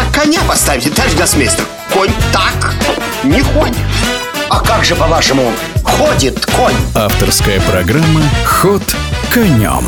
так коня поставите, товарищ гроссмейстер? Конь так не ходит. А как же, по-вашему, ходит конь? Авторская программа «Ход конем».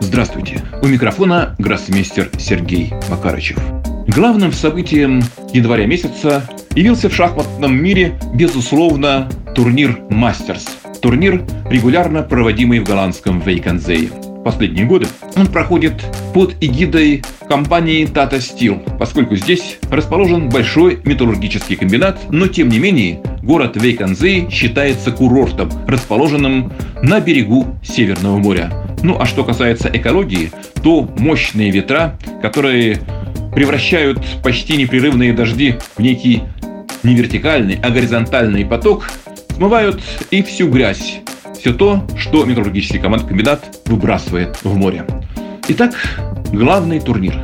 Здравствуйте. У микрофона гроссмейстер Сергей Макарычев. Главным событием января месяца явился в шахматном мире, безусловно, турнир «Мастерс». Турнир, регулярно проводимый в голландском Вейконзее. Последние годы он проходит под эгидой компании Tata Steel, поскольку здесь расположен большой металлургический комбинат, но тем не менее город Вейконзей считается курортом, расположенным на берегу Северного моря. Ну а что касается экологии, то мощные ветра, которые превращают почти непрерывные дожди в некий не вертикальный, а горизонтальный поток, смывают и всю грязь, все то, что металлургический комбинат выбрасывает в море. Итак, главный турнир.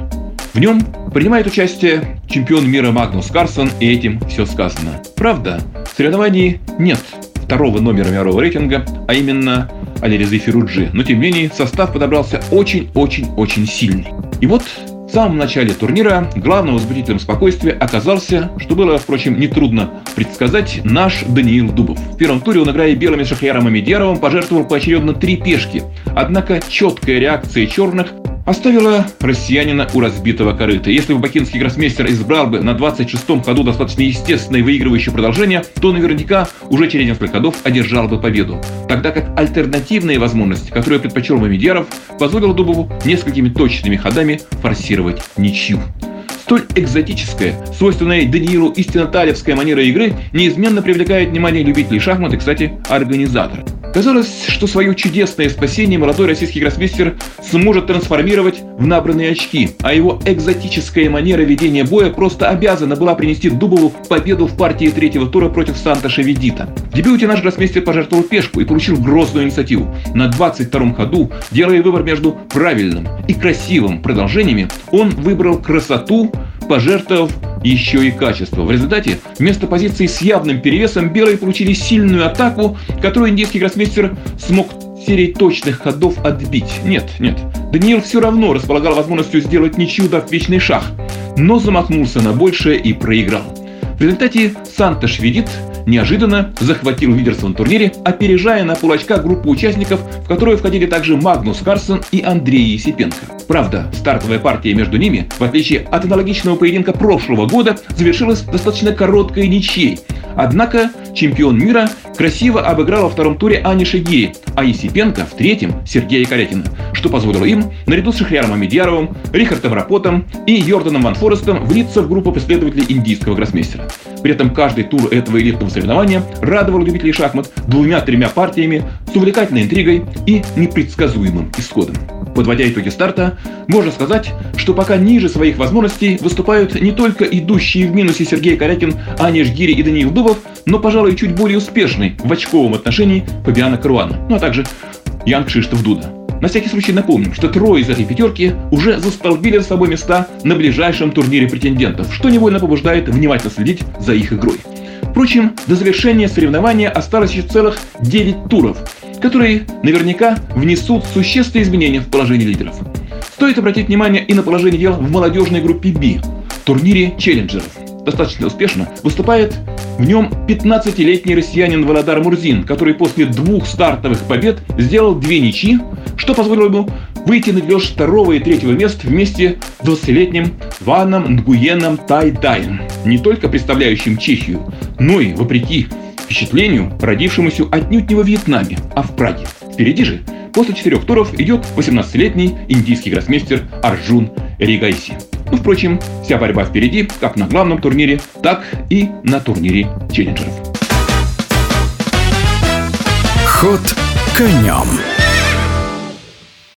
В нем принимает участие чемпион мира Магнус Карсон, и этим все сказано. Правда, в соревновании нет второго номера мирового рейтинга, а именно Алирезы Фируджи, но тем не менее состав подобрался очень-очень-очень сильный. И вот в самом начале турнира главным возбудителем спокойствия оказался, что было, впрочем, нетрудно предсказать, наш Даниил Дубов. В первом туре он, играя белыми Шахляром и Медьяровым, пожертвовал поочередно три пешки. Однако четкая реакция черных оставила россиянина у разбитого корыта. Если бы бакинский гроссмейстер избрал бы на 26-м ходу достаточно естественное выигрывающее продолжение, то наверняка уже через несколько ходов одержал бы победу. Тогда как альтернативные возможности, которые предпочел Мамедьяров, позволил Дубову несколькими точными ходами форсировать ничью. Столь экзотическая, свойственная Даниилу истинно талевская манера игры неизменно привлекает внимание любителей шахмат и, кстати, организаторов. Казалось, что свое чудесное спасение молодой российский гроссмейстер сможет трансформировать в набранные очки, а его экзотическая манера ведения боя просто обязана была принести Дубову победу в партии третьего тура против Сантоша Ведита. В дебюте наш гроссмейстер пожертвовал пешку и получил грозную инициативу. На 22-м ходу, делая выбор между правильным и красивым продолжениями, он выбрал красоту, пожертвовав еще и качество. В результате вместо позиции с явным перевесом белые получили сильную атаку, которую индийский гроссмейстер смог серией точных ходов отбить. Нет, нет. Даниил все равно располагал возможностью сделать ничью дав вечный шах, но замахнулся на большее и проиграл. В результате Санта Шведит неожиданно захватил лидерство на турнире, опережая на полочка группу участников, в которую входили также Магнус Карсон и Андрей Есипенко. Правда, стартовая партия между ними, в отличие от аналогичного поединка прошлого года, завершилась достаточно короткой ничьей. Однако чемпион мира красиво обыграл во втором туре Ани Шагири, а Есипенко в третьем Сергея Корякина, что позволило им, наряду с Шахряром Амедьяровым, Рихардом Рапотом и Йорданом Ван Форестом, влиться в группу последователей индийского гроссмейстера. При этом каждый тур этого элитного соревнования радовал любителей шахмат двумя-тремя партиями с увлекательной интригой и непредсказуемым исходом. Подводя итоги старта, можно сказать, что пока ниже своих возможностей выступают не только идущие в минусе Сергей Корякин, Аня Жгири и Даниил Дубов, но, пожалуй, чуть более успешный в очковом отношении Фабиана Каруана, ну а также Ян Кшиштов Дуда. На всякий случай напомним, что трое из этой пятерки уже застолбили за собой места на ближайшем турнире претендентов, что невольно побуждает внимательно следить за их игрой. Впрочем, до завершения соревнования осталось еще целых 9 туров, которые наверняка внесут существенные изменения в положение лидеров. Стоит обратить внимание и на положение дел в молодежной группе B, турнире челленджеров. Достаточно успешно выступает в нем 15-летний россиянин Володар Мурзин, который после двух стартовых побед сделал две ничьи, что позволило ему выйти на дележ второго и третьего мест вместе с 20-летним Ваном Нгуеном Тайдаем, не только представляющим Чехию, но и, вопреки впечатлению, родившемуся отнюдь не во Вьетнаме, а в Праге. Впереди же, после четырех туров, идет 18-летний индийский гроссмейстер Арджун Ригайси. Ну, впрочем, вся борьба впереди, как на главном турнире, так и на турнире челленджеров. Ход конем.